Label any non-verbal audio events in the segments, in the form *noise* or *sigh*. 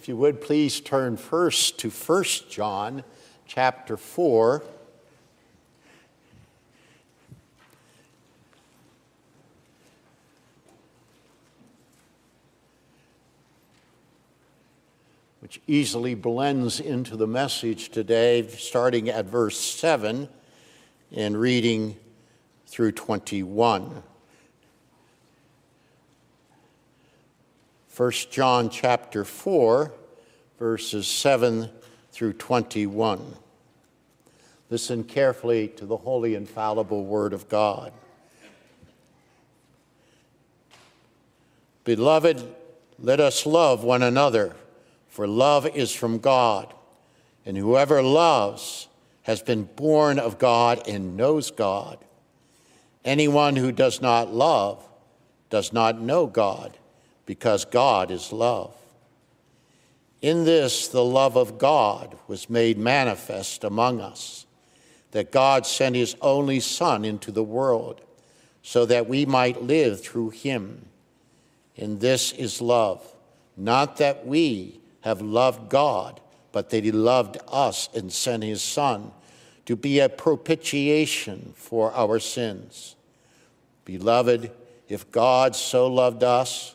If you would please turn first to 1 John chapter 4. Which easily blends into the message today, starting at verse 7 and reading through 21. 1 John chapter 4, verses 7 through 21. Listen carefully to the holy, infallible Word of God. Beloved, let us love one another, for love is from God, and whoever loves has been born of God and knows God. Anyone who does not love does not know God because God is love. In this, the love of God was made manifest among us, that God sent his only Son into the world so that we might live through him. In this is love, not that we have loved God, but that he loved us and sent his Son to be a propitiation for our sins. Beloved, if God so loved us,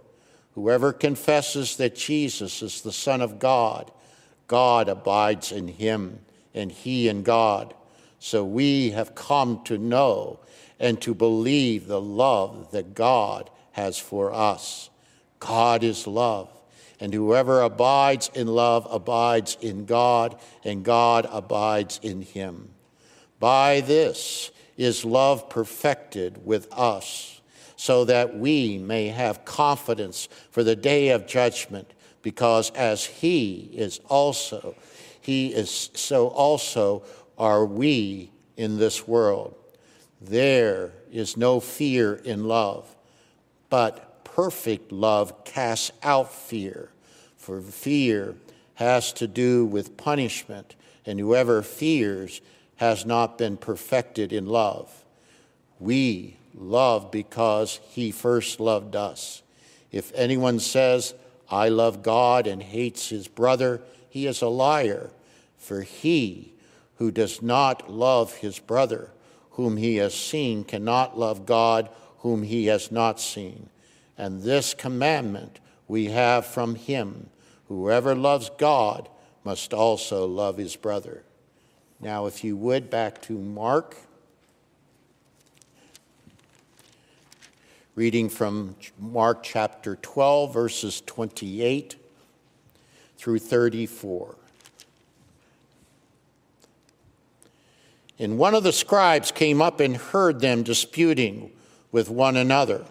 Whoever confesses that Jesus is the Son of God, God abides in him, and he in God. So we have come to know and to believe the love that God has for us. God is love, and whoever abides in love abides in God, and God abides in him. By this is love perfected with us so that we may have confidence for the day of judgment, because as He is also, He is so also are we in this world. There is no fear in love, but perfect love casts out fear, for fear has to do with punishment, and whoever fears has not been perfected in love. We love because he first loved us. If anyone says, I love God and hates his brother, he is a liar. For he who does not love his brother, whom he has seen, cannot love God, whom he has not seen. And this commandment we have from him whoever loves God must also love his brother. Now, if you would, back to Mark reading from Mark chapter 12, verses 28 through 34. And one of the scribes came up and heard them disputing with one another.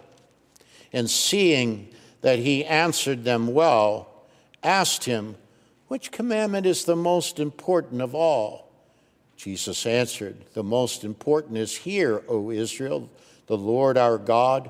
And seeing that he answered them well, asked him, Which commandment is the most important of all? Jesus answered, The most important is here, O Israel, the Lord our God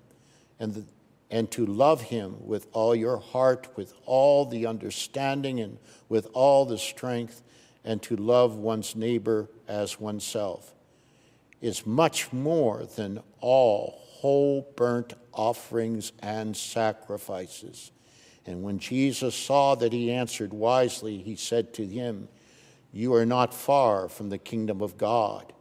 and, the, and to love him with all your heart, with all the understanding, and with all the strength, and to love one's neighbor as oneself is much more than all whole burnt offerings and sacrifices. And when Jesus saw that he answered wisely, he said to him, You are not far from the kingdom of God.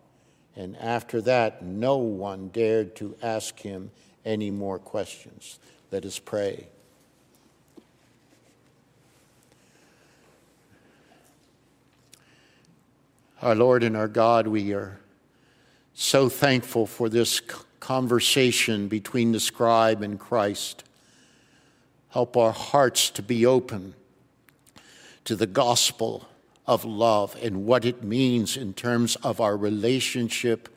And after that, no one dared to ask him any more questions. Let us pray. Our Lord and our God, we are so thankful for this conversation between the scribe and Christ. Help our hearts to be open to the gospel of love and what it means in terms of our relationship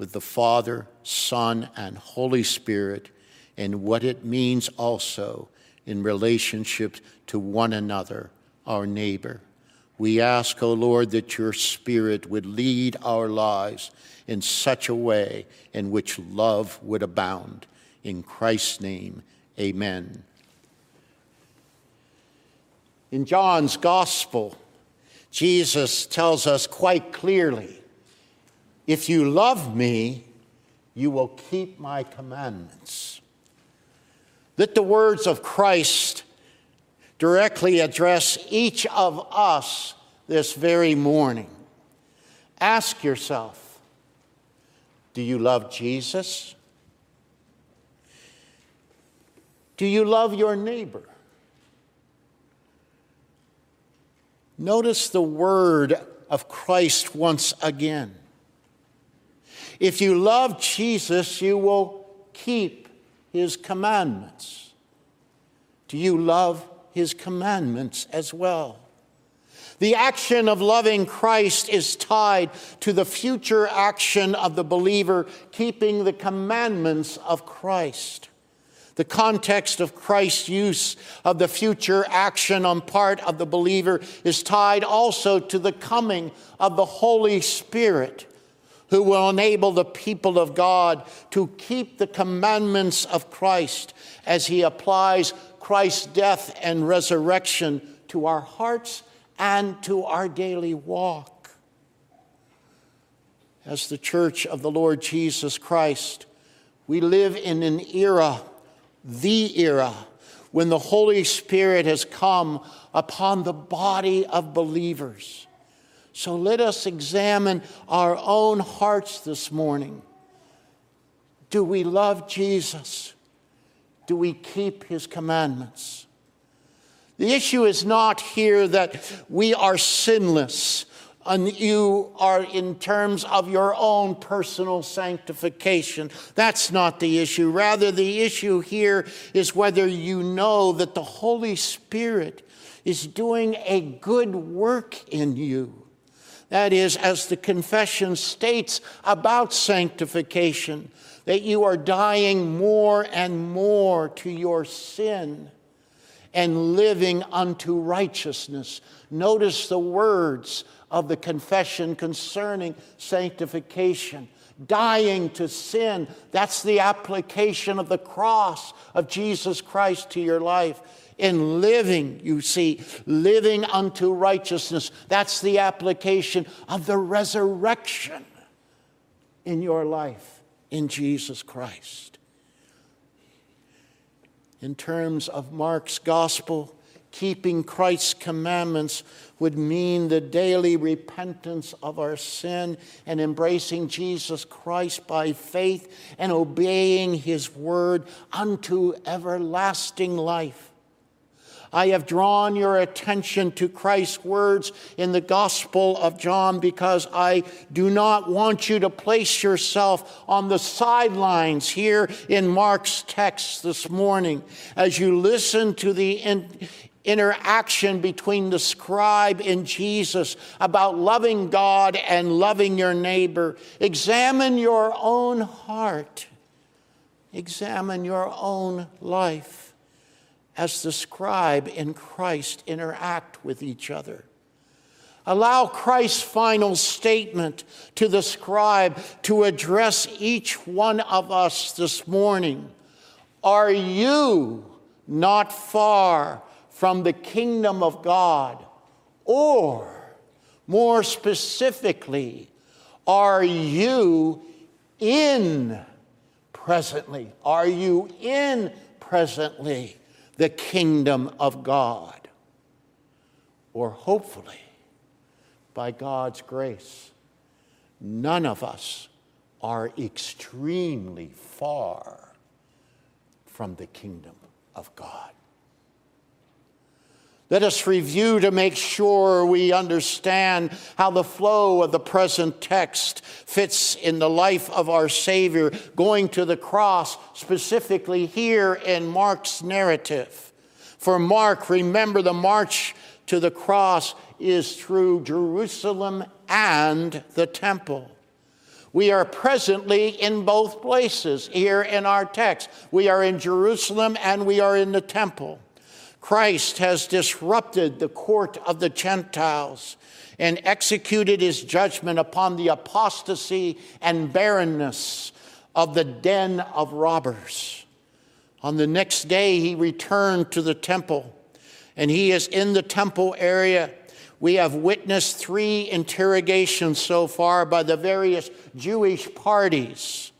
with the Father, Son, and Holy Spirit, and what it means also in relationship to one another, our neighbor. We ask, O oh Lord, that your Spirit would lead our lives in such a way in which love would abound. In Christ's name, amen. In John's Gospel, Jesus tells us quite clearly if you love me, you will keep my commandments. Let the words of Christ directly address each of us this very morning. Ask yourself do you love Jesus? Do you love your neighbor? Notice the word of Christ once again. If you love Jesus, you will keep his commandments. Do you love his commandments as well. The action of loving Christ is tied to the future action of the believer keeping the commandments of Christ. The context of Christ's use of the future action on part of the believer is tied also to the coming of the Holy Spirit, who will enable the people of God to keep the commandments of Christ as he applies Christ's death and resurrection to our hearts and to our daily walk. As the church of the Lord Jesus Christ, we live in an era, the era, when the Holy Spirit has come upon the body of believers. So let us examine our own hearts this morning. Do we love Jesus? do we keep his commandments? The issue is not here that we are sinless and you are in terms of your own personal sanctification. That's not the issue. Rather, the issue here is whether you know that the Holy Spirit is doing a good work in you. That is, as the confession states about sanctification, that you are dying more and more to your sin and living unto righteousness. Notice the words of the confession concerning sanctification. Dying to sin, that's the application of the cross of Jesus Christ to your life. In living, you see, living unto righteousness, that's the application of the resurrection in your life in Jesus Christ. In terms of Mark's gospel, keeping Christ's commandments would mean the daily repentance of our sin and embracing Jesus Christ by faith and obeying his word unto everlasting life. I have drawn your attention to Christ's words in the Gospel of John because I do not want you to place yourself on the sidelines here in Mark's text this morning as you listen to the in- interaction between the scribe and Jesus about loving God and loving your neighbor. Examine your own heart, examine your own life as the scribe and Christ interact with each other. Allow Christ's final statement to the scribe to address each one of us this morning. Are you not far from the kingdom of God? Or, more specifically, are you in presently? Are you in presently the kingdom of God. Or hopefully, by God's grace, none of us are extremely far from the kingdom of God. Let us review to make sure we understand how the flow of the present text fits in the life of our Savior going to the cross, specifically here in Mark's narrative. For Mark, remember the march to the cross is through Jerusalem and the temple. We are presently in both places here in our text. We are in Jerusalem and we are in the temple. Christ has disrupted the court of the Gentiles and executed his judgment upon the apostasy and barrenness of the den of robbers. On the next day, he returned to the temple, and he is in the temple area. We have witnessed three interrogations so far by the various Jewish parties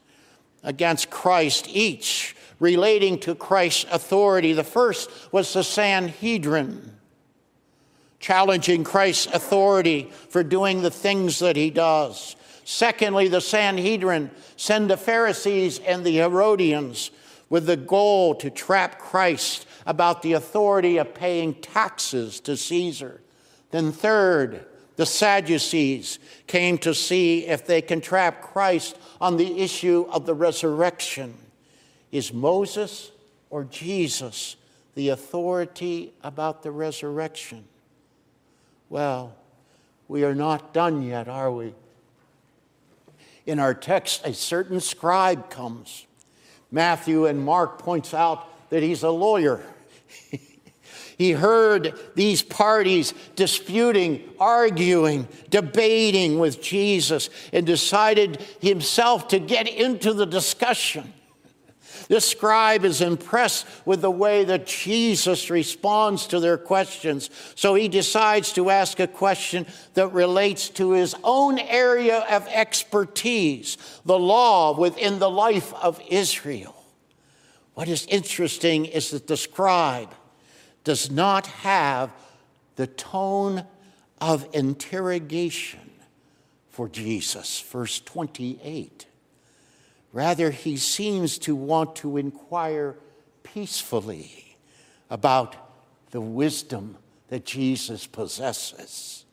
against Christ, each relating to Christ's authority. The first was the Sanhedrin, challenging Christ's authority for doing the things that he does. Secondly, the Sanhedrin send the Pharisees and the Herodians with the goal to trap Christ about the authority of paying taxes to Caesar. Then, third, the Sadducees came to see if they can trap Christ on the issue of the resurrection. Is Moses or Jesus the authority about the resurrection? Well, we are not done yet, are we? In our text, a certain scribe comes. Matthew and Mark points out that he's a lawyer. *laughs* he heard these parties disputing, arguing, debating with Jesus, and decided himself to get into the discussion. This scribe is impressed with the way that Jesus responds to their questions. So he decides to ask a question that relates to his own area of expertise, the law within the life of Israel. What is interesting is that the scribe does not have the tone of interrogation for Jesus. Verse 28. Rather, he seems to want to inquire peacefully about the wisdom that Jesus possesses.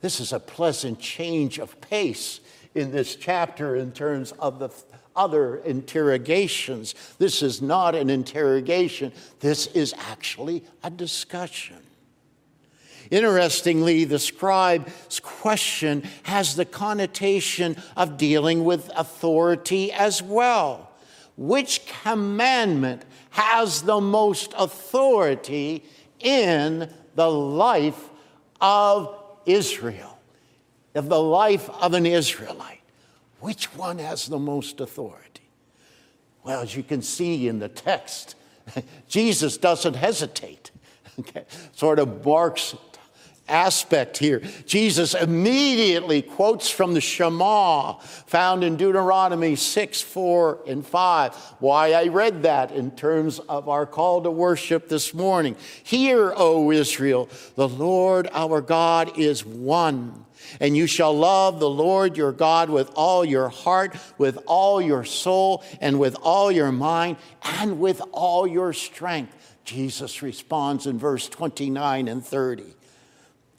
This is a pleasant change of pace in this chapter in terms of the other interrogations. This is not an interrogation, this is actually a discussion. Interestingly, the scribe's question has the connotation of dealing with authority as well. Which commandment has the most authority in the life of Israel, of the life of an Israelite? Which one has the most authority? Well, as you can see in the text, *laughs* Jesus doesn't hesitate. *laughs* Okay, sort of barks aspect here. Jesus immediately quotes from the Shema found in Deuteronomy 6, 4, and 5. Why I read that in terms of our call to worship this morning. Hear, O Israel, the Lord our God is one. And you shall love the Lord your God with all your heart, with all your soul, and with all your mind, and with all your strength. Jesus responds in verse 29 and 30.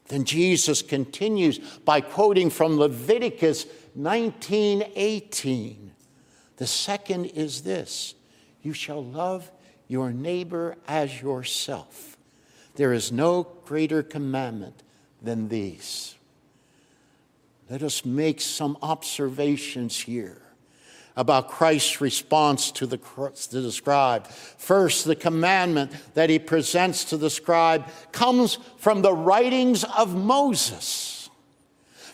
Then Jesus continues by quoting from Leviticus 19:18. The second is this: you shall love your neighbor as yourself. There is no greater commandment than these. Let us make some observations here about Christ's response to the, to the scribe. First, the commandment that he presents to the scribe comes from the writings of Moses.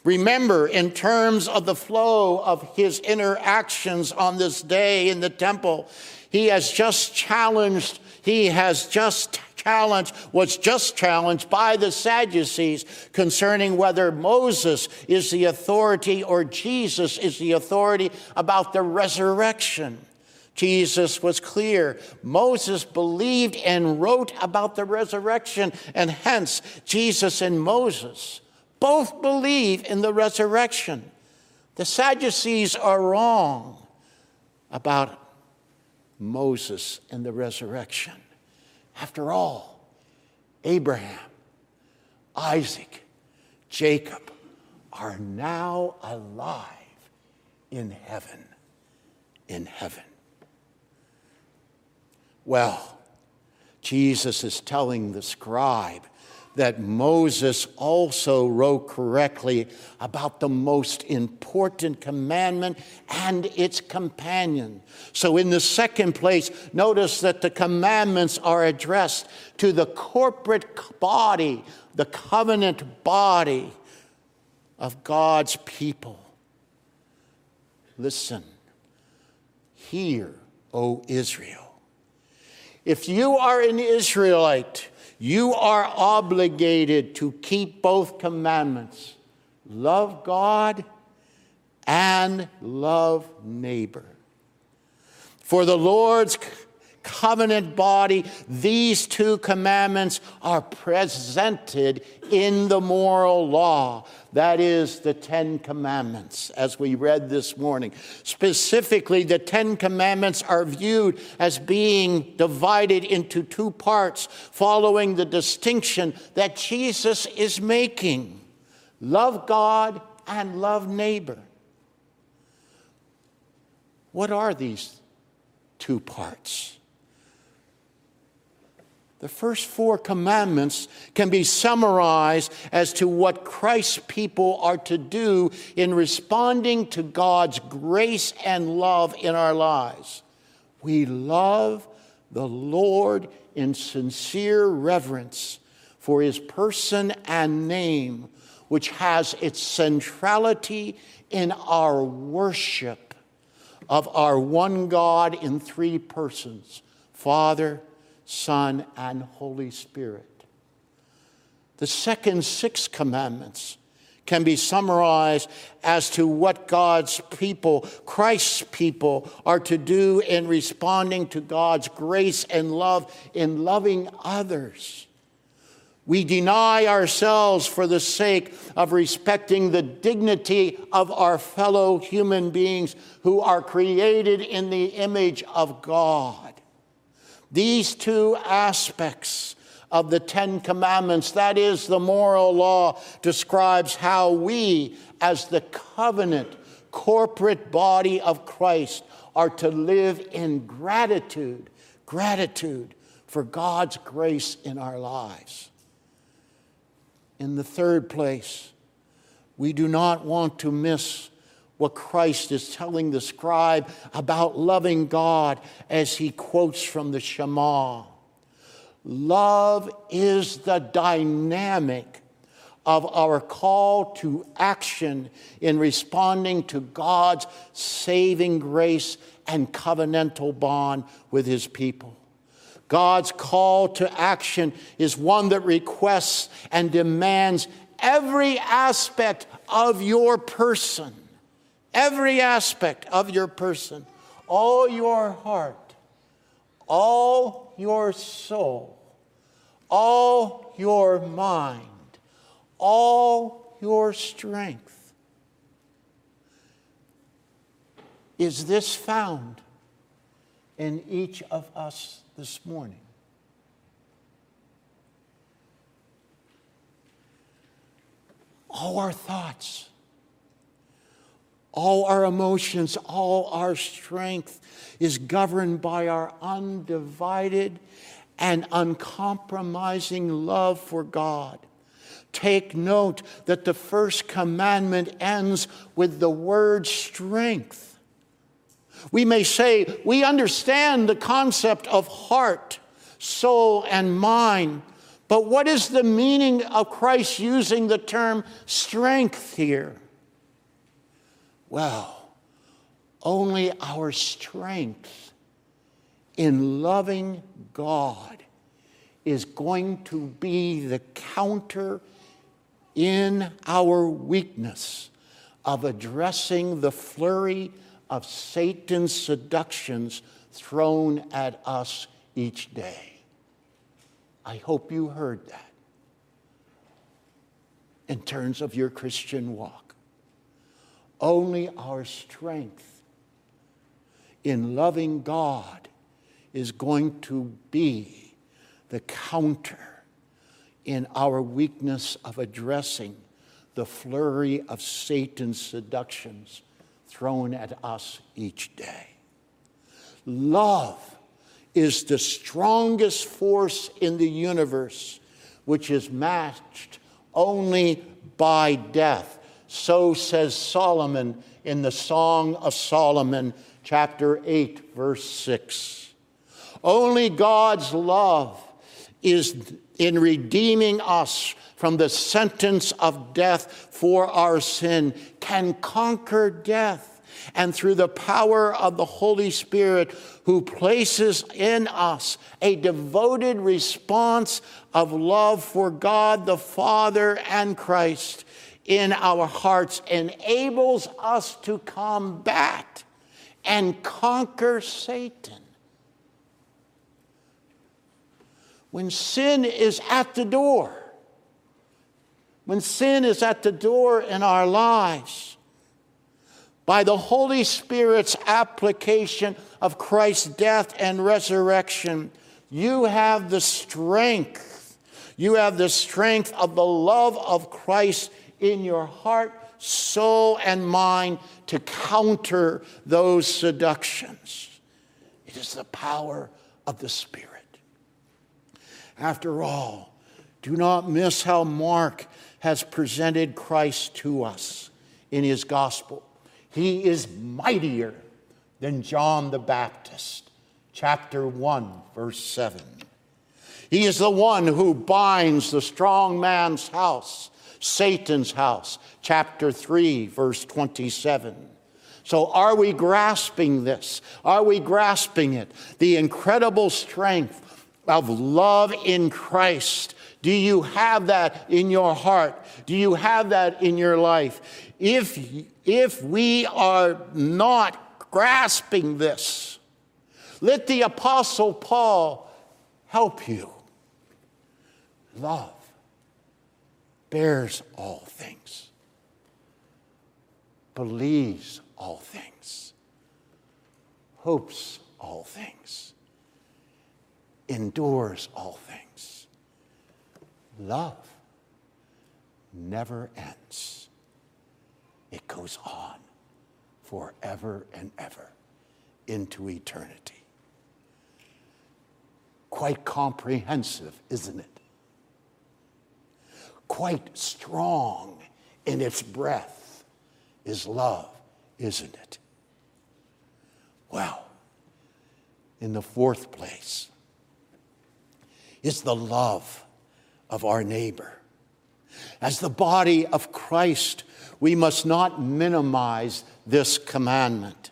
Remember, in terms of the flow of his interactions on this day in the temple, he has just challenged, he has just was just challenged by the Sadducees concerning whether Moses is the authority or Jesus is the authority about the resurrection. Jesus was clear. Moses believed and wrote about the resurrection, and hence Jesus and Moses both believe in the resurrection. The Sadducees are wrong about Moses and the resurrection. After all, Abraham, Isaac, Jacob are now alive in heaven. In heaven. Well, Jesus is telling the scribe that Moses also wrote correctly about the most important commandment and its companion. So, in the second place, notice that the commandments are addressed to the corporate body, the covenant body of God's people. Listen, hear, O Israel. If you are an Israelite, you are obligated to keep both commandments love God and love neighbor. For the Lord's covenant body, these two commandments are presented in the moral law. That is the Ten Commandments, as we read this morning. Specifically, the Ten Commandments are viewed as being divided into two parts, following the distinction that Jesus is making love God and love neighbor. What are these two parts? The first four commandments can be summarized as to what Christ's people are to do in responding to God's grace and love in our lives. We love the Lord in sincere reverence for his person and name, which has its centrality in our worship of our one God in three persons Father, Son, and Holy Spirit. The second six commandments can be summarized as to what God's people, Christ's people, are to do in responding to God's grace and love in loving others. We deny ourselves for the sake of respecting the dignity of our fellow human beings who are created in the image of God. These two aspects of the Ten Commandments, that is, the moral law, describes how we, as the covenant corporate body of Christ, are to live in gratitude, gratitude for God's grace in our lives. In the third place, we do not want to miss what Christ is telling the scribe about loving God as he quotes from the Shema. Love is the dynamic of our call to action in responding to God's saving grace and covenantal bond with his people. God's call to action is one that requests and demands every aspect of your person every aspect of your person, all your heart, all your soul, all your mind, all your strength. Is this found in each of us this morning? All our thoughts all our emotions, all our strength is governed by our undivided and uncompromising love for God. Take note that the first commandment ends with the word strength. We may say we understand the concept of heart, soul, and mind, but what is the meaning of Christ using the term strength here? Well, only our strength in loving God is going to be the counter in our weakness of addressing the flurry of Satan's seductions thrown at us each day. I hope you heard that in terms of your Christian walk. Only our strength in loving God is going to be the counter in our weakness of addressing the flurry of Satan's seductions thrown at us each day. Love is the strongest force in the universe, which is matched only by death. So says Solomon in the Song of Solomon, chapter 8, verse 6. Only God's love is in redeeming us from the sentence of death for our sin can conquer death. And through the power of the Holy Spirit, who places in us a devoted response of love for God the Father and Christ in our hearts, enables us to combat and conquer Satan. When sin is at the door, when sin is at the door in our lives, by the Holy Spirit's application of Christ's death and resurrection, you have the strength. You have the strength of the love of Christ in your heart, soul, and mind to counter those seductions. It is the power of the Spirit. After all, do not miss how Mark has presented Christ to us in his gospel. He is mightier than John the Baptist. Chapter 1, verse 7. He is the one who binds the strong man's house, Satan's house. Chapter 3, verse 27. So, are we grasping this? Are we grasping it? The incredible strength of love in Christ. Do you have that in your heart? Do you have that in your life? If, if we are not grasping this, let the Apostle Paul help you. Love bears all things, believes all things, hopes all things endures all things. Love never ends, it goes on forever and ever into eternity. Quite comprehensive, isn't it? Quite strong in its breath is love, isn't it? Well, in the fourth place, is the love of our neighbor. As the body of Christ, we must not minimize this commandment.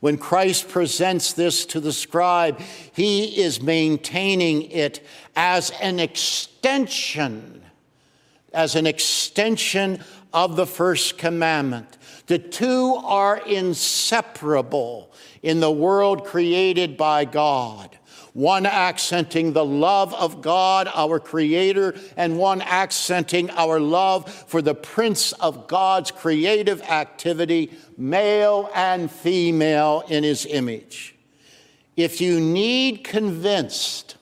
When Christ presents this to the scribe, he is maintaining it as an extension, as an extension of the first commandment. The two are inseparable in the world created by God one accenting the love of God, our Creator, and one accenting our love for the Prince of God's creative activity, male and female in His image. If you need convinced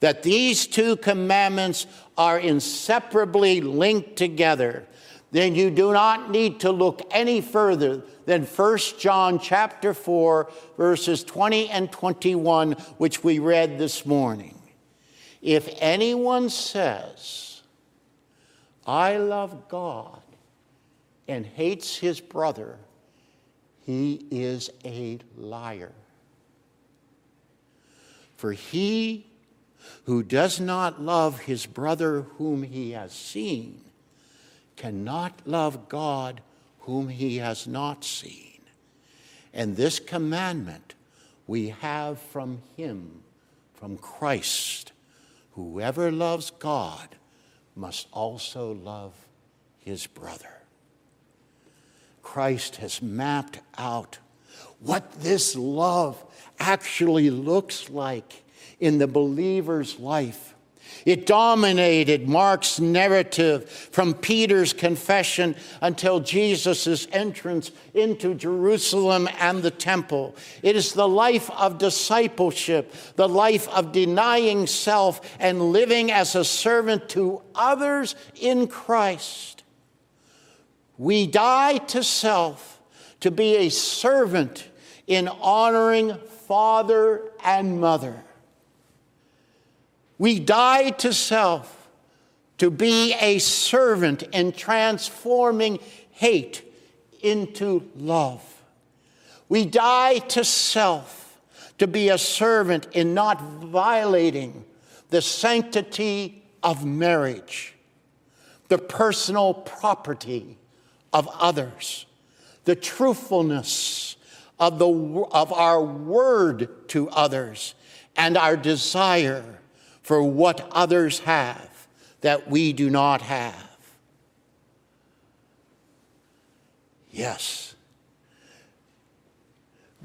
that these two commandments are inseparably linked together, then you do not need to look any further than 1 John chapter 4 verses 20 and 21 which we read this morning. If anyone says, I love God and hates his brother, he is a liar. For he who does not love his brother whom he has seen cannot love God whom he has not seen. And this commandment we have from him, from Christ. Whoever loves God must also love his brother. Christ has mapped out what this love actually looks like in the believer's life It dominated Mark's narrative from Peter's confession until Jesus' entrance into Jerusalem and the temple. It is the life of discipleship, the life of denying self and living as a servant to others in Christ. We die to self to be a servant in honoring father and mother. We die to self to be a servant in transforming hate into love. We die to self to be a servant in not violating the sanctity of marriage, the personal property of others, the truthfulness of, the, of our word to others, and our desire for what others have that we do not have. Yes.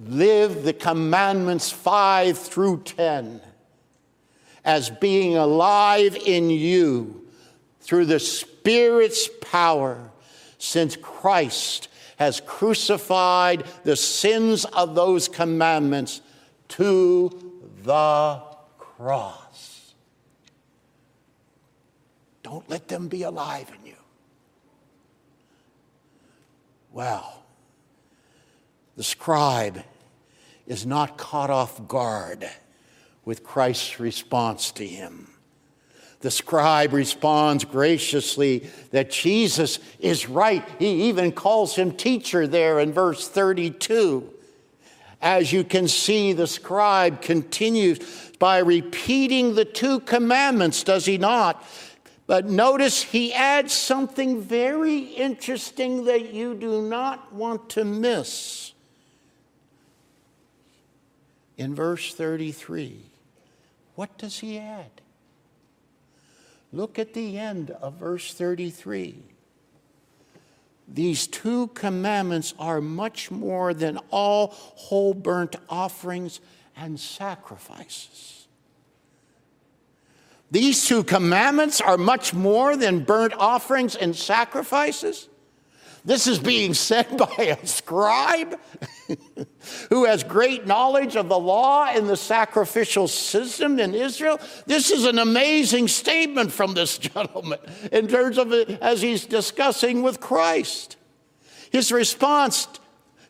Live the commandments 5 through 10 as being alive in you through the Spirit's power, since Christ has crucified the sins of those commandments to the cross. Don't let them be alive in you. Well, the scribe is not caught off guard with Christ's response to him. The scribe responds graciously that Jesus is right. He even calls him teacher there in verse 32. As you can see, the scribe continues by repeating the two commandments, does he not? But notice he adds something very interesting that you do not want to miss. In verse 33, what does he add? Look at the end of verse 33. These two commandments are much more than all whole burnt offerings and sacrifices. These two commandments are much more than burnt offerings and sacrifices. This is being said *laughs* by a scribe *laughs* who has great knowledge of the law and the sacrificial system in Israel. This is an amazing statement from this *laughs* gentleman in terms of it as he's discussing with Christ. His response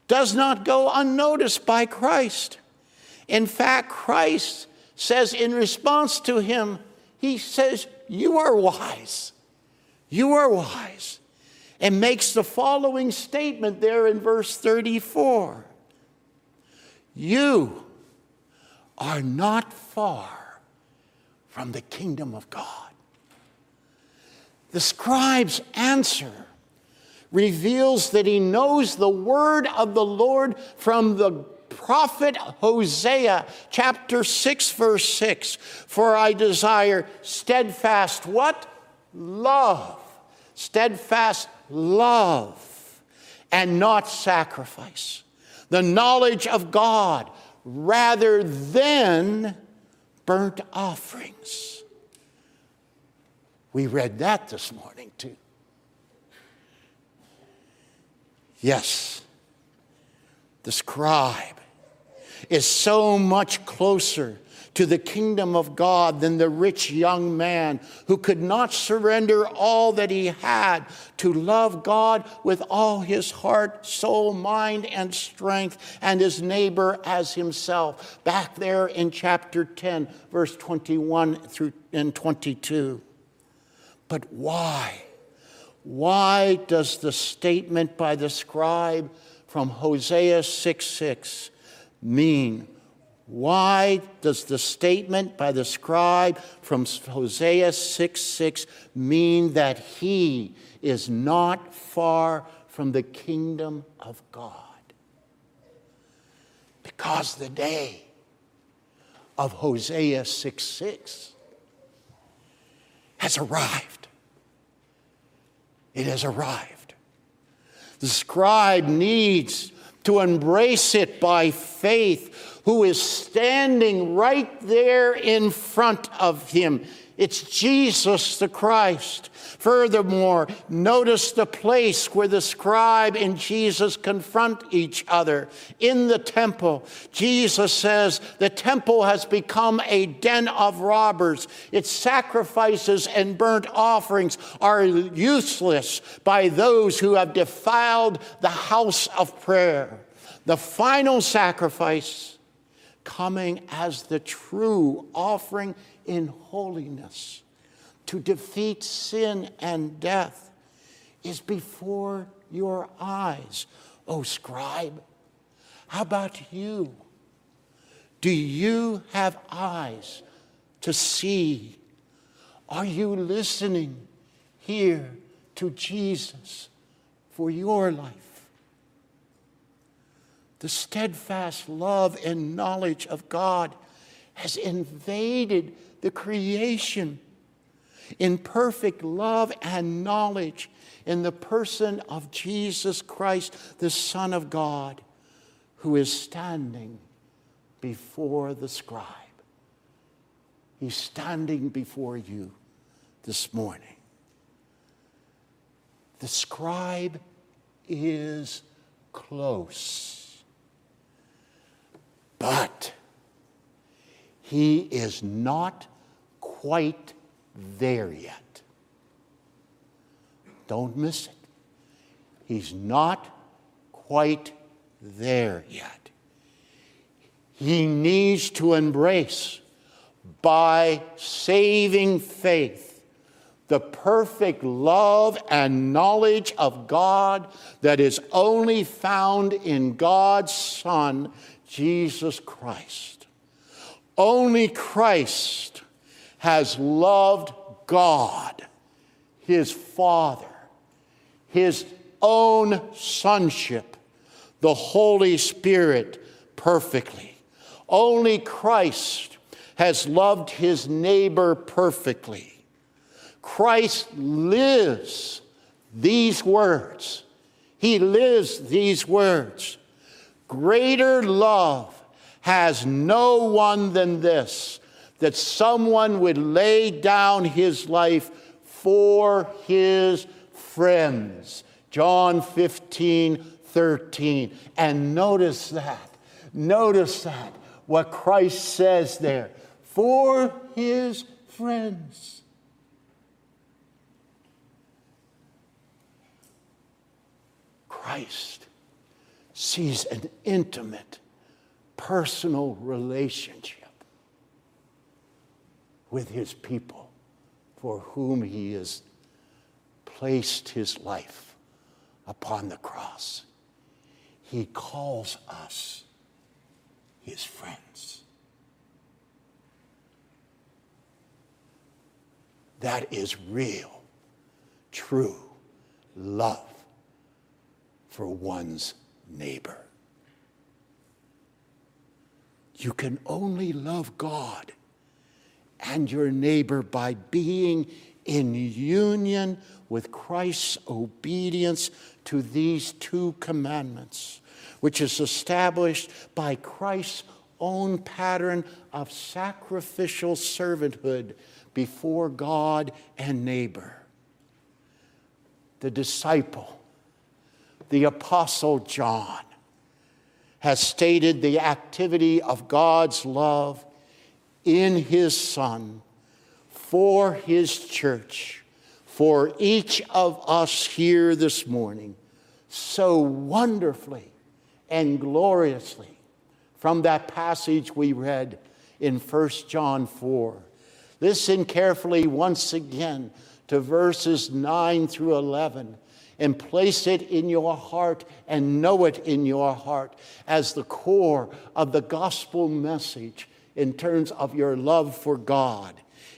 does not go unnoticed by Christ. In fact, Christ says in response to him, he says, You are wise. You are wise. And makes the following statement there in verse 34 You are not far from the kingdom of God. The scribe's answer reveals that he knows the word of the Lord from the prophet Hosea, chapter 6, verse 6. For I desire steadfast what? Love. Steadfast love and not sacrifice. The knowledge of God rather than burnt offerings. We read that this morning too. Yes, the scribe is so much closer to the kingdom of God than the rich young man who could not surrender all that he had to love God with all his heart, soul, mind, and strength, and his neighbor as himself. Back there in chapter 10, verse 21 through and 22. But why? Why does the statement by the scribe from Hosea 6 6 mean? Why does the statement by the scribe from Hosea 6 6 mean that he is not far from the kingdom of God? Because the day of Hosea 6 6 has arrived. It has arrived. The scribe needs to embrace it by faith, who is standing right there in front of him It's Jesus the Christ. Furthermore, notice the place where the scribe and Jesus confront each other in the temple. Jesus says the temple has become a den of robbers. Its sacrifices and burnt offerings are useless by those who have defiled the house of prayer. The final sacrifice coming as the true offering in holiness to defeat sin and death is before your eyes. Oh, scribe, how about you? Do you have eyes to see? Are you listening here to Jesus for your life? The steadfast love and knowledge of God has invaded the creation in perfect love and knowledge in the person of Jesus Christ, the Son of God, who is standing before the scribe. He's standing before you this morning. The scribe is close, but he is not quite there yet. Don't miss it. He's not quite there yet. He needs to embrace by saving faith the perfect love and knowledge of God that is only found in God's Son, Jesus Christ. Only Christ has loved God, his Father, his own sonship, the Holy Spirit perfectly. Only Christ has loved his neighbor perfectly. Christ lives these words. He lives these words. Greater love has no one than this that someone would lay down his life for his friends. John 15, 13. And notice that. Notice that. What Christ says there for his friends. Christ sees an intimate personal relationship with his people for whom he has placed his life upon the cross. He calls us his friends. That is real, true love for one's neighbor. You can only love God and your neighbor by being in union with Christ's obedience to these two commandments, which is established by Christ's own pattern of sacrificial servanthood before God and neighbor. The disciple, the apostle John, has stated the activity of God's love in his Son for his church, for each of us here this morning, so wonderfully and gloriously from that passage we read in 1 John 4. Listen carefully once again to verses 9 through 11 and place it in your heart and know it in your heart as the core of the gospel message in terms of your love for God.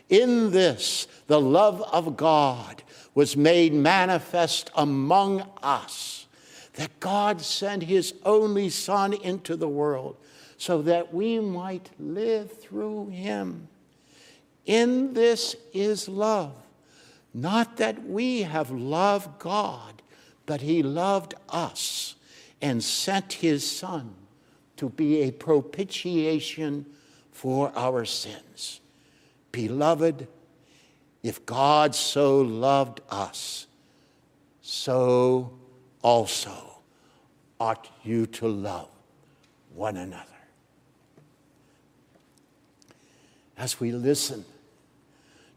In this, the love of God was made manifest among us, that God sent his only Son into the world so that we might live through him. In this is love not that we have loved God, but He loved us and sent His Son to be a propitiation for our sins. Beloved, If God so loved us, so also ought you to love one another. As we listen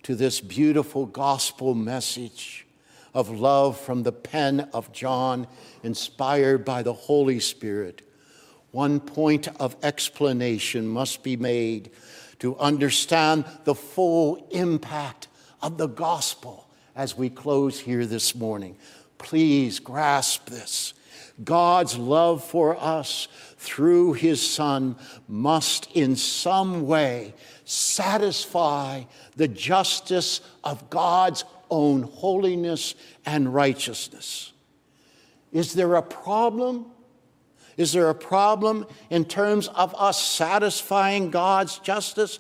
to this beautiful gospel message of love from the pen of John, inspired by the Holy Spirit, one point of explanation must be made to understand the full impact of the gospel as we close here this morning. Please grasp this. God's love for us through his Son must in some way satisfy the justice of God's own holiness and righteousness. Is there a problem? Is there a problem in terms of us satisfying God's justice?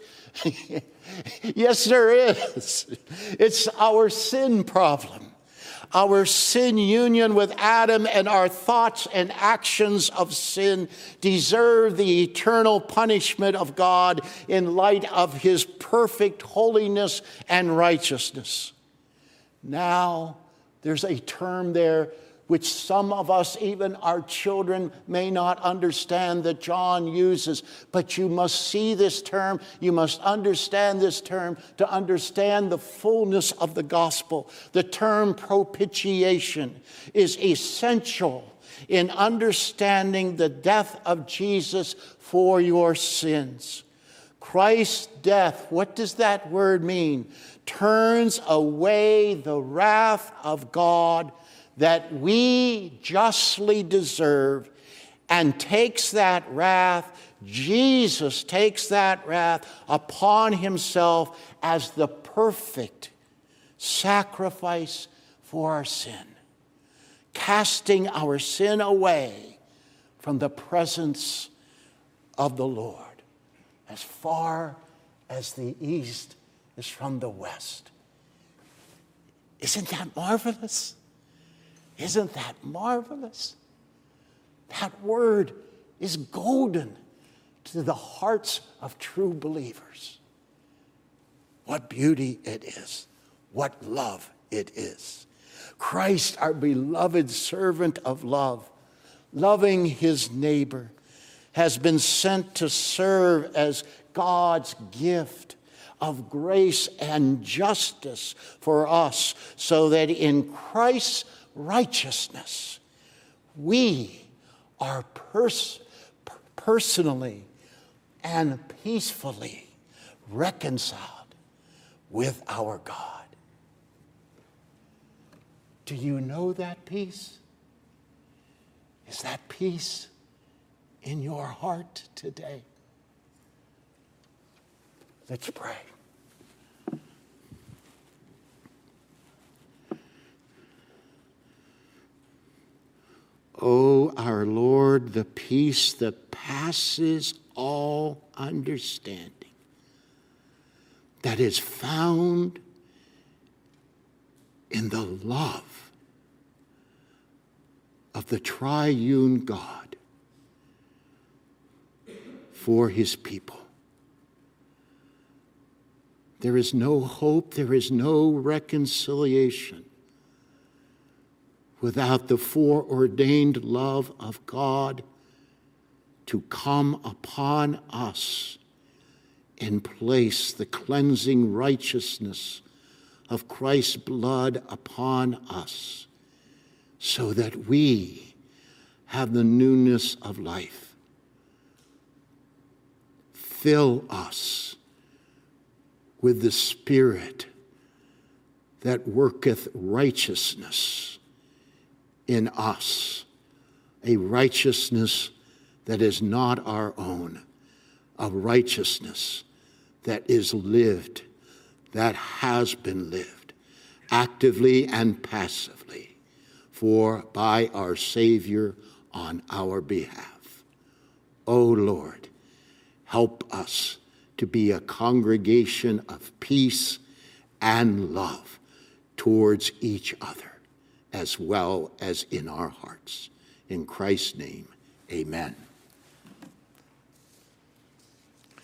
*laughs* yes, there is. It's our sin problem our sin union with Adam and our thoughts and actions of sin deserve the eternal punishment of God in light of his perfect holiness and righteousness. Now, there's a term there which some of us, even our children, may not understand that John uses. But you must see this term, you must understand this term to understand the fullness of the gospel. The term propitiation is essential in understanding the death of Jesus for your sins. Christ's death, what does that word mean? Turns away the wrath of God that we justly deserve and takes that wrath, Jesus takes that wrath upon himself as the perfect sacrifice for our sin, casting our sin away from the presence of the Lord as far as the east is from the west. Isn't that marvelous? Isn't that marvelous? That word is golden to the hearts of true believers. What beauty it is, what love it is. Christ, our beloved servant of love, loving his neighbor, has been sent to serve as God's gift of grace and justice for us, so that in Christ's righteousness. We are pers- personally and peacefully reconciled with our God. Do you know that peace? Is that peace in your heart today? Let's pray. O our Lord, the peace that passes all understanding, that is found in the love of the triune God for his people. There is no hope, there is no reconciliation without the foreordained love of God to come upon us and place the cleansing righteousness of Christ's blood upon us so that we have the newness of life. Fill us with the Spirit that worketh righteousness in us a righteousness that is not our own, a righteousness that is lived, that has been lived, actively and passively, for by our Savior on our behalf. O oh Lord, help us to be a congregation of peace and love towards each other as well as in our hearts. In Christ's name, amen.